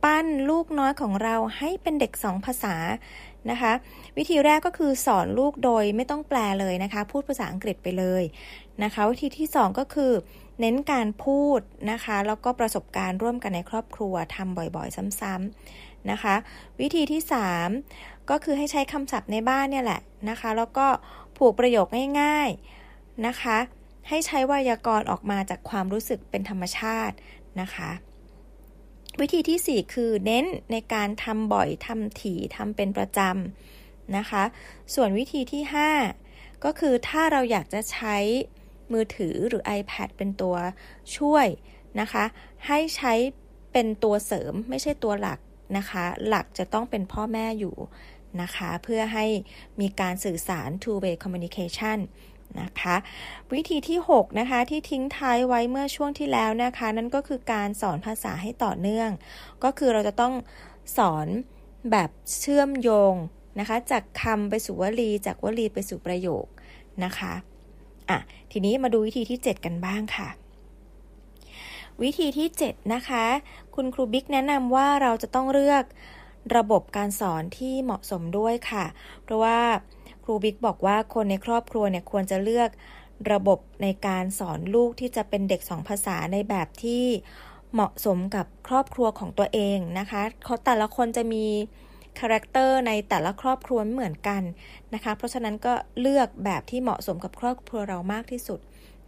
ปั้นลูกน้อยของเราให้เป็นเด็กสองภาษานะคะ วิธีแรกก็คือสอนลูกโดยไม่ต้องแปลเลยนะคะ พูดภาษาอังกฤษไปเลยนะคะ วิธีที่ 2 ก็คือเน้นการพูดนะคะ แล้วก็ประสบการณ์ร่วมกันในครอบครัวทำบ่อยๆ ซ้ำๆนะคะ วิธีที่ 3 ก็คือให้ใช้คำศัพท์ในบ้านเนี่ยแหละนะคะ แล้วก็ ผูกประโยคง่ายๆนะคะ ให้ใช้ไวยากรณ์ออกมาจากความรู้สึกเป็นธรรมชาตินะคะวิธีที่ 4 คือเน้นในการทำบ่อยทำถี่ทำเป็นประจำนะคะ ส่วนวิธีที่ 5 ก็คือถ้าเราอยากจะใช้มือถือหรือ iPad เป็นตัวช่วยนะคะ ให้ใช้เป็นตัวเสริมไม่ใช่ตัวหลักนะคะ หลักจะต้องเป็นพ่อแม่อยู่ นะคะ เพื่อให้มีการสื่อสาร two way communication นะคะ วิธีที่ 6 นะคะ ที่ทิ้งท้ายไว้เมื่อช่วงที่แล้วนะคะ นั่นก็คือการสอนภาษาให้ต่อเนื่อง ก็คือเราจะต้องสอนแบบเชื่อมโยงนะคะ จากคำไปสู่วลี จากวลีไปสู่ประโยคนะคะอะทีนี้มาดูวิธีที่ 7 กันบ้างค่ะ วิธีที่ 7 นะคะ คุณครูบิ๊กแนะนำว่าเราจะต้องเลือก ระบบการสอนที่เหมาะสมด้วยค่ะ เพราะว่าครูบิ๊กบอกว่าคนในครอบครัวเนี่ยควรจะเลือกระบบในการสอนลูกที่จะเป็นเด็กสองภาษาในแบบที่เหมาะสมกับครอบครัวของตัวเองนะคะเขาแต่ละคนจะมี character ในแต่ละครอบครัวไม่เหมือนกันนะคะ เพราะฉะนั้นก็เลือกแบบที่เหมาะสมกับครอบครัวเรามากที่สุด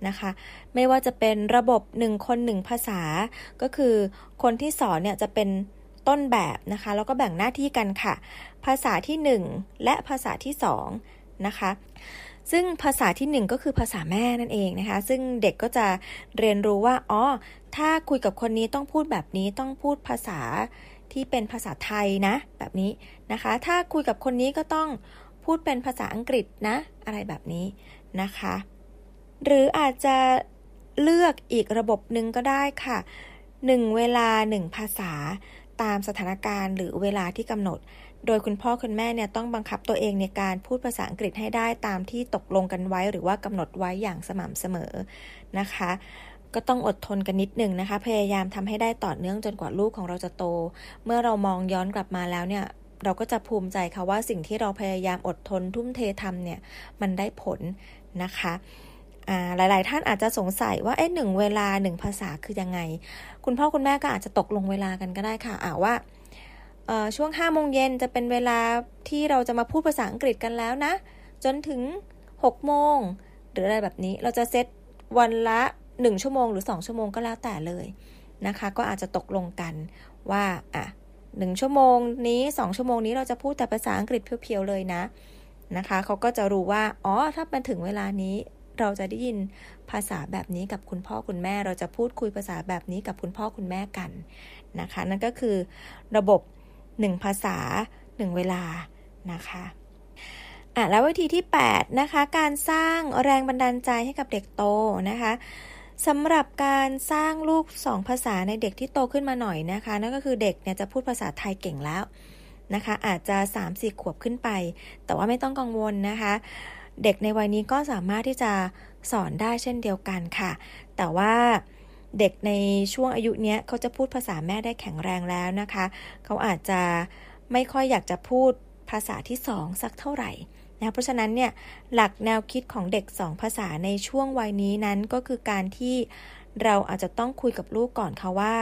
นะคะ ไม่ว่าจะเป็นระบบหนึ่งคนหนึ่งภาษา ก็คือคนที่สอนเนี่ยจะเป็น ต้นแบบนะคะ แล้วก็แบ่งหน้าที่กันค่ะ ภาษาที่ 1 และภาษาที่2นะคะซึ่งภาษาที่ 1 ก็คือภาษาแม่นั่นเองนะคะ ซึ่งเด็กก็จะเรียนรู้ว่าอ๋อถ้าคุยกับคนนี้ต้องพูดแบบนี้ต้องพูดภาษาที่เป็นภาษาไทยนะ แบบนี้นะคะ ถ้าคุยกับคนนี้ก็ต้องพูดเป็นภาษาอังกฤษนะ อะไรแบบนี้นะคะ หรืออาจจะเลือกอีกระบบหนึ่งก็ได้ค่ะ 1 เวลา 1 ภาษา ตามสถานการณ์หรือเวลาที่กำหนด โดยคุณพ่อคุณแม่เนี่ยต้องบังคับตัวเองในการพูดภาษาอังกฤษให้ได้ตามที่ตกลงกันไว้ หรือว่ากำหนดไว้อย่างสม่ำเสมอนะคะ ก็ต้องอดทนกันนิดหนึ่งนะคะ พยายามทำให้ได้ต่อเนื่องจนกว่าลูกของเราจะโต เมื่อเรามองย้อนกลับมาแล้วเนี่ยเราก็จะภูมิใจค่ะว่าสิ่งที่เราพยายามอดทนทุ่มเททำเนี่ยมันได้ผลนะคะ หลาย ๆ ท่านอาจจะสงสัยว่าเอ๊ะหนึ่งเวลาหนึ่งภาษาคือยังไง คุณพ่อคุณแม่ก็อาจจะตกลงเวลากันก็ได้ค่ะอ่าว่าช่วงห้าโมงเย็นจะเป็นเวลาที่เราจะมาพูดภาษาอังกฤษกันแล้วนะ จนถึงหกโมงหรืออะไรแบบนี้เราจะเซตวันละหนึ่งชั่วโมงหรือสองชั่วโมงก็แล้วแต่เลยนะคะ ก็อาจจะตกลงกันว่าอะหนึ่งชั่วโมงนี้สองชั่วโมงนี้เราจะพูดแต่ภาษาอังกฤษเพียวๆเลยนะนะคะเขาก็จะรู้ว่า อ๋อ ถ้าเป็นถึงเวลานี้ เราจะได้ยินภาษาแบบนี้กับคุณพ่อคุณแม่ เราจะพูดคุยภาษาแบบนี้กับคุณพ่อคุณแม่กันนะคะ นั่นก็คือระบบ 1 ภาษา 1 เวลานะคะอะแล้ววิธีที่ 8 นะคะ การสร้างแรงบันดาลใจให้กับเด็กโตนะคะสำหรับการสร้างลูกสองภาษาในเด็กที่โตขึ้นมาหน่อยนะคะ นั่นก็คือเด็กเนี่ยจะพูดภาษาไทยเก่งแล้วนะคะ อาจจะ 3-4 ขวบขึ้นไป แต่ว่าไม่ต้องกังวลนะคะ เด็กในวัยนี้ก็สามารถที่จะสอนได้เช่นเดียวกันค่ะ แต่ว่าเด็กในช่วงอายุเนี้ยเขาจะพูดภาษาแม่ได้แข็งแรงแล้วนะคะ เขาอาจจะไม่ค่อยอยากจะพูดภาษาที่สองสักเท่าไหร่นะเพราะฉะนั้นเนี่ยหลักแนวคิดของเด็กสองภาษาในช่วงวัยนี้นั้นก็คือการที่เราอาจจะต้องคุยกับลูกก่อนค่ะว่า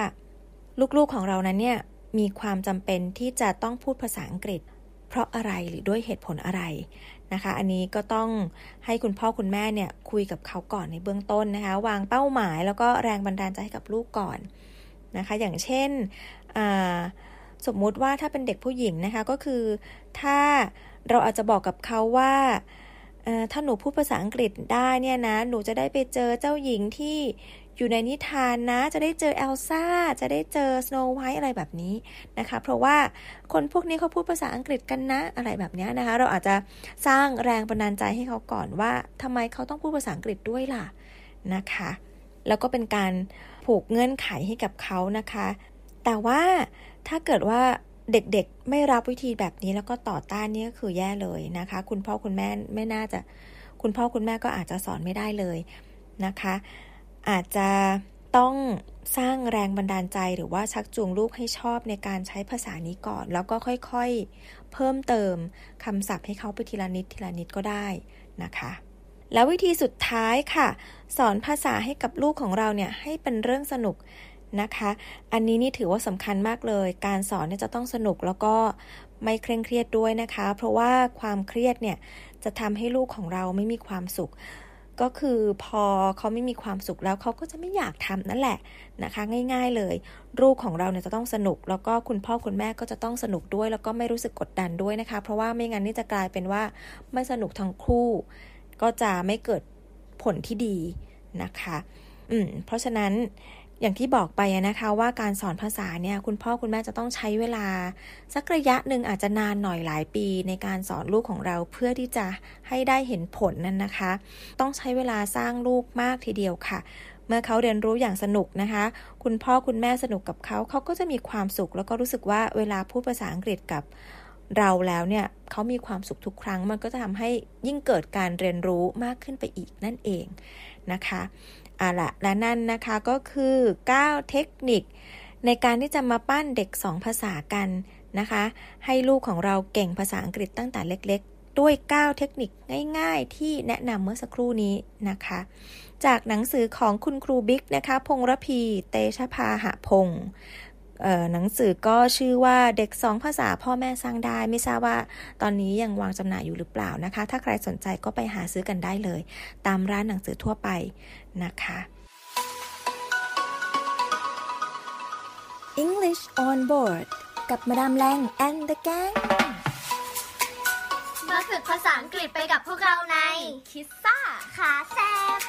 ลูกๆของเรานั้นเนี่ยมีความจำเป็นที่จะต้องพูดภาษาอังกฤษ เพราะอะไรหรือด้วยเหตุผลอะไร นะคะ อันนี้ก็ต้องให้คุณพ่อคุณแม่เนี่ยคุยกับเขาก่อนในเบื้องต้นนะคะ วางเป้าหมายแล้วก็แรงบันดาลใจให้กับลูกก่อนนะคะ อย่างเช่นสมมุติว่าถ้าเป็นเด็กผู้หญิงนะคะก็คือถ้าเราอาจจะบอกกับเขาว่าถ้าหนูพูดภาษาอังกฤษได้เนี่ยนะ หนูจะได้ไปเจอเจ้าหญิงที่ อยู่ในนิทานนะ จะได้เจอเอลซ่า จะได้เจอสโนว์ไวท์อะไรแบบนี้นะคะ เพราะว่าคนพวกนี้เขาพูดภาษาอังกฤษกันนะ อะไรแบบนี้นะคะ เราอาจจะสร้างแรงบันดาลใจให้เขาก่อนว่าทำไมเขาต้องพูดภาษาอังกฤษด้วยล่ะนะคะ แล้วก็เป็นการผูกเงื่อนไขให้กับเขานะคะ แต่ว่าถ้าเกิดว่าเด็กๆ ไม่รับวิธีแบบนี้แล้วก็ต่อต้านนี่ก็คือแย่เลยนะคะ คุณพ่อคุณแม่ไม่น่าจะ คุณพ่อคุณแม่ก็อาจจะสอนไม่ได้เลยนะคะ อาจจะต้องสร้างแรงบันดาลใจหรือว่าชักจูงลูกให้ชอบในการใช้ภาษานี้ก่อน แล้วก็ค่อยๆ เพิ่มเติมคำศัพท์ให้เขาไปทีละนิดทีละนิดก็ได้นะคะ แล้ววิธีสุดท้ายค่ะ สอนภาษาให้กับลูกของเราเนี่ยให้เป็นเรื่องสนุกนะคะ อันนี้นี่ถือว่าสำคัญมากเลย การสอนเนี่ยจะต้องสนุกแล้วก็ไม่เคร่งเครียดด้วยนะคะ เพราะว่าความเครียดเนี่ยจะทำให้ลูกของเราไม่มีความสุข ก็คือพอเขาไม่มีความสุขแล้วเขาก็จะไม่อยากทำนั่นแหละนะคะ ง่าย ๆเลย ลูกของเราเนี่ยจะต้องสนุก แล้วก็คุณพ่อคุณแม่ก็จะต้องสนุกด้วย แล้วก็ไม่รู้สึกกดดันด้วยนะคะ เพราะว่าไม่งั้นนี่จะกลายเป็นว่าไม่สนุกทั้งคู่ ก็จะไม่เกิดผลที่ดีนะคะ อืมเพราะฉะนั้น อย่างที่บอกไปนะคะว่าการสอนภาษาเนี่ยคุณพ่อคุณแม่จะต้องใช้เวลา สักระยะหนึ่งอาจจะนานหน่อยหลายปี ในการสอนลูกของเราเพื่อที่จะให้ได้เห็นผลนั้นนะคะ ต้องใช้เวลาสร้างลูกมากทีเดียวค่ะ เมื่อเขาเรียนรู้อย่างสนุกนะคะ คุณพ่อคุณแม่สนุกกับเขาเขาก็จะมีความสุข แล้วก็รู้สึกว่าเวลาพูดภาษาอังกฤษกับเราแล้วเนี่ยเขามีความสุขทุกครั้ง มันก็จะทำให้ยิ่งเกิดการเรียนรู้มากขึ้นไปอีกนั่นเองนะคะ อาละและนั่นนะคะก็คือ 9 เทคนิค ในการที่จะมาปั้นเด็ก 2 ภาษากันนะคะ ให้ลูกของเราเก่งภาษาอังกฤษตั้งแต่เล็กๆ ด้วย 9 เทคนิคง่ายๆ ที่แนะนำเมื่อสักครู่นี้นะคะ จากหนังสือของคุณครูบิ๊กนะคะ พงรพี เตชะพาหะพงศ์ หนังสือก็ชื่อว่าเด็กสองภาษาพ่อแม่สร้างได้ ไม่ทราบว่าตอนนี้ยังวางจำหน่ายอยู่หรือเปล่านะคะ ถ้าใครสนใจก็ไปหาซื้อกันได้เลย ตามร้านหนังสือทั่วไปนะคะ English on board กับมาดามแรง and the gang มาฝึกภาษาอังกฤษไปกับพวกเราในคิสซ่าขาแซบ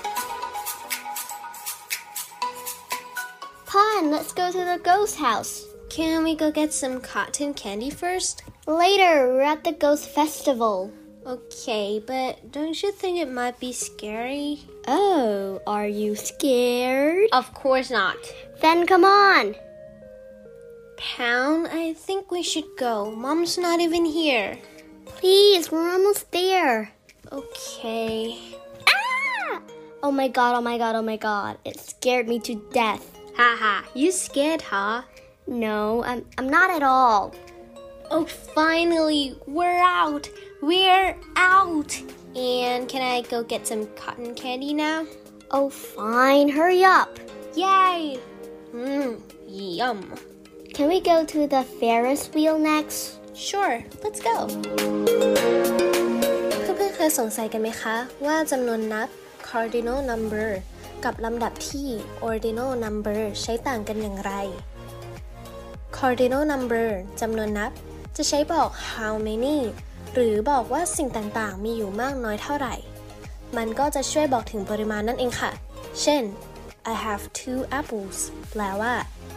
Pon, let's go to the ghost house. Can we go get some cotton candy first? Later, we're at the ghost festival. Okay, but don't you think it might be scary? Oh, are you scared? Of course not. Then come on. Pound, I think we should go. Mom's not even here. Please, we're almost there. Okay. Ah! Oh my god, oh my god, oh my god. It scared me to death. Haha, you scared, huh? No, I'm, I'm not at all. Oh, finally, we're out. We're out. And can I go get some cotton candy now? Oh, fine. Hurry up. Yay! Mmm, yum. Can we go to the Ferris wheel next? Sure, let's go. เพื่อนๆเคยสงสัยกันไหมคะ ว่าจำนวนนับ cardinal number กับลำดับที่ ordinal number ใช้ต่างกันอย่างไร cardinal number จำนวนนับ จะใช้บอก how many หรือบอกว่าสิ่งต่างๆ มีอยู่มากน้อยเท่าไหร่ มันก็จะช่วยบอกถึงปริมาณนั่นเองค่ะ เช่น I have two apples แปลว่า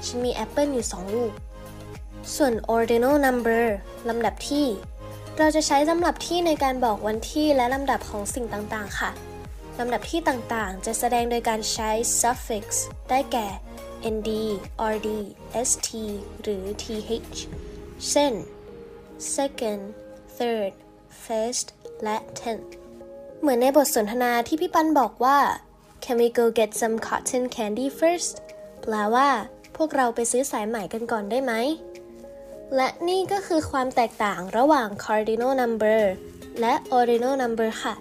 ฉันมีแอปเปิลอยู่สองลูก ส่วน ordinal number ลำดับที่ เราจะใช้ลำดับที่ในการบอกวันที่และลำดับของสิ่งต่างๆ ค่ะ ลำดับที่ต่างๆ จะแสดงโดยการใช้ suffix ได้แก่ nd rd st หรือ th เช่น second third first และ tenth เหมือนในบทสนทนาที่พี่ปันบอกว่า can we go get some cotton candy first แปลว่า พวกเราไปซื้อสายใหม่กันก่อนได้ไหม และนี่ก็คือความแตกต่างระหว่าง cardinal number และ ordinal number ค่ะ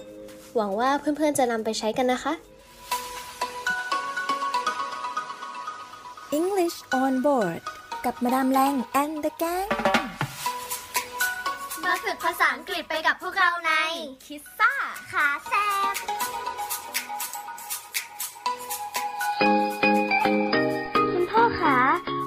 หวังว่าเพื่อนๆจะนำไปใช้กันนะคะ English on board กับมาดามแรง and the gang มาฝึกภาษาอังกฤษไปกับพวกเราในคิสซ่าขาแซบคุณพ่อคะ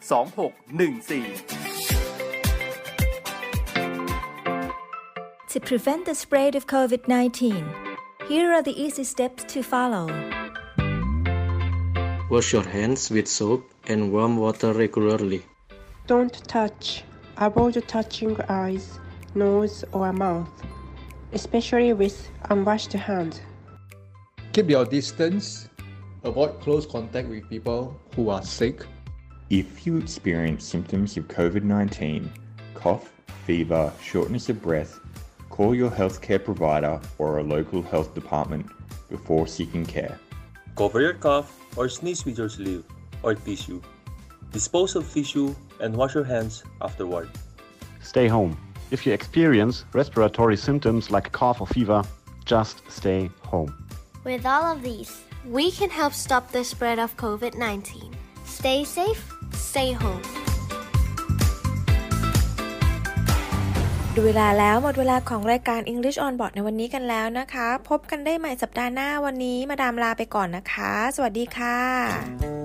2614 To prevent the spread of COVID 19, here are the easy steps to follow. Wash your hands with soap and warm water regularly. Don't touch. Avoid touching eyes, nose, or mouth, especially with unwashed hands. Keep your distance. Avoid close contact with people who are sick. If you experience symptoms of COVID 19, cough, fever, shortness of breath, call your healthcare provider or a local health department before seeking care. Cover your cough or sneeze with your sleeve or tissue. Dispose of tissue and wash your hands afterward. Stay home. If you experience respiratory symptoms like cough or fever, just stay home. With all of these, We can help stop the spread of COVID 19. stay safe. Stay home. ดูเวลาแล้วหมดเวลาของรายการ English on Board ในวันนี้กันแล้วนะคะ พบกันได้ใหม่สัปดาห์หน้าวันนี้มาดามลาไปก่อนนะคะ สวัสดีค่ะ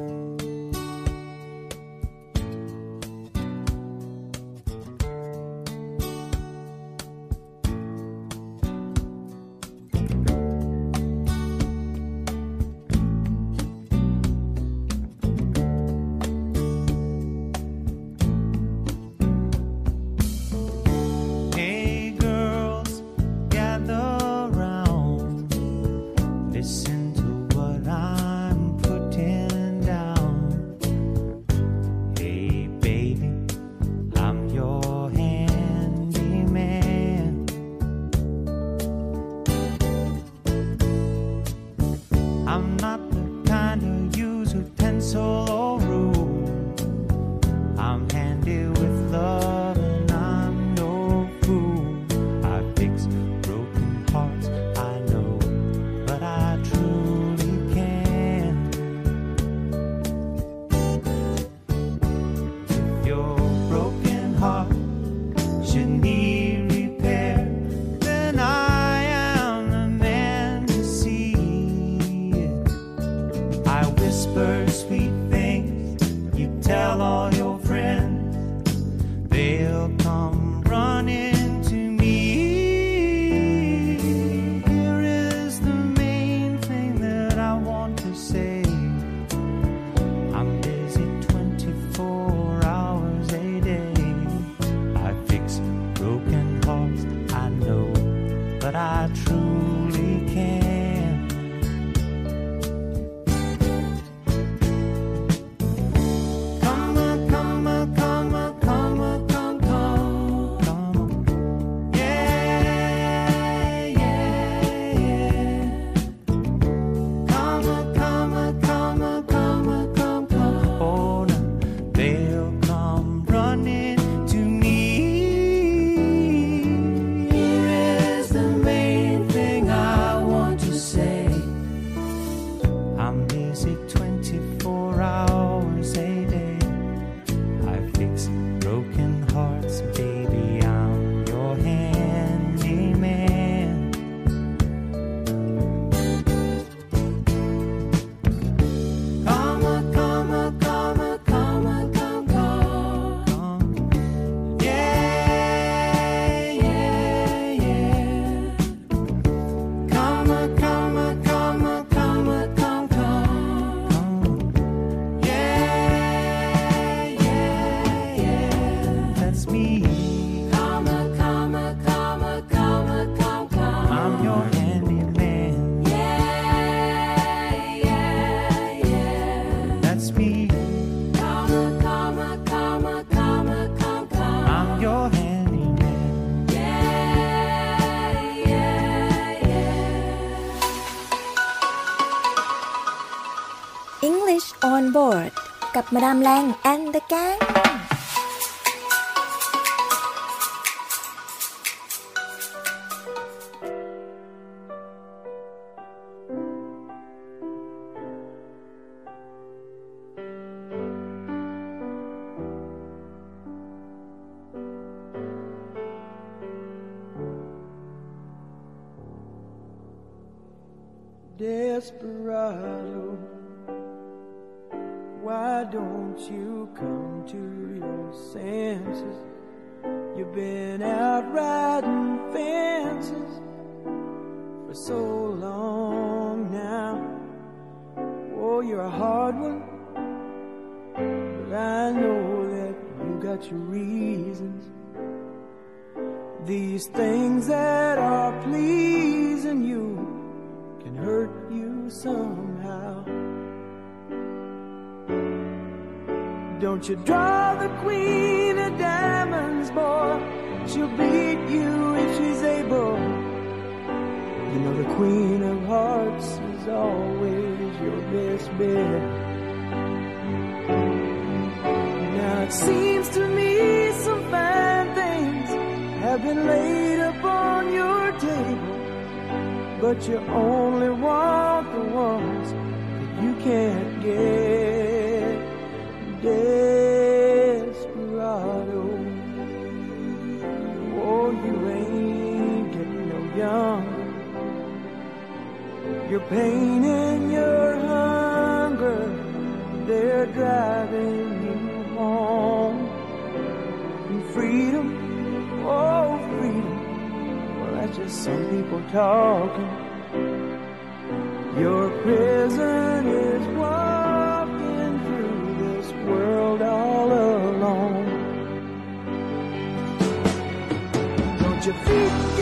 board Lang and the gang driving you home. And freedom, oh freedom, well that's just some people talking. Your prison is walking through this world all alone. Don't you feel?